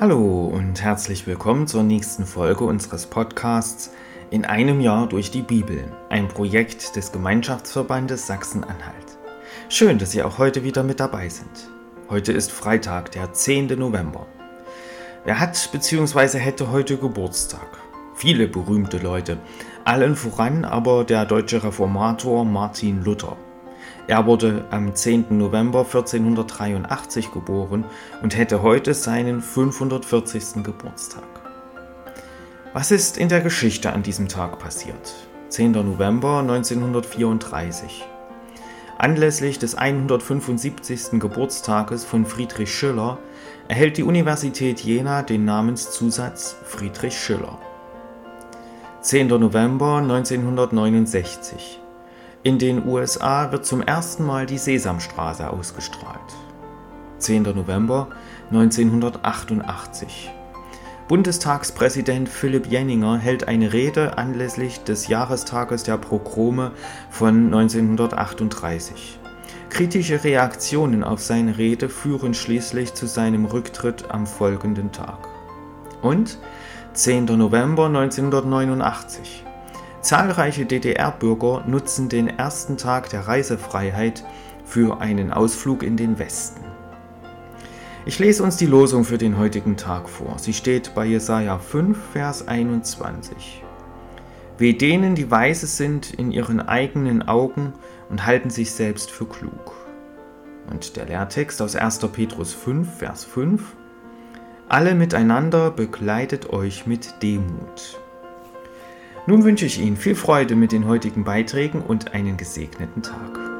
Hallo und herzlich willkommen zur nächsten Folge unseres Podcasts In einem Jahr durch die Bibel, ein Projekt des Gemeinschaftsverbandes Sachsen-Anhalt. Schön, dass Sie auch heute wieder mit dabei sind. Heute ist Freitag, der 10. November. Wer hat bzw. hätte heute Geburtstag? Viele berühmte Leute, allen voran aber der deutsche Reformator Martin Luther. Er wurde am 10. November 1483 geboren und hätte heute seinen 540. Geburtstag. Was ist in der Geschichte an diesem Tag passiert? 10. November 1934. Anlässlich des 175. Geburtstages von Friedrich Schiller erhält die Universität Jena den Namenszusatz Friedrich Schiller. 10. November 1969. In den USA wird zum ersten Mal die Sesamstraße ausgestrahlt. 10. November 1988. Bundestagspräsident Philipp Jenninger hält eine Rede anlässlich des Jahrestages der Progrome von 1938. Kritische Reaktionen auf seine Rede führen schließlich zu seinem Rücktritt am folgenden Tag. Und 10. November 1989. Zahlreiche DDR-Bürger nutzen den ersten Tag der Reisefreiheit für einen Ausflug in den Westen. Ich lese uns die Losung für den heutigen Tag vor. Sie steht bei Jesaja 5, Vers 21. Weh denen, die weise sind in ihren eigenen Augen und halten sich selbst für klug. Und der Lehrtext aus 1. Petrus 5, Vers 5. Alle miteinander begleitet euch mit Demut. Nun wünsche ich Ihnen viel Freude mit den heutigen Beiträgen und einen gesegneten Tag.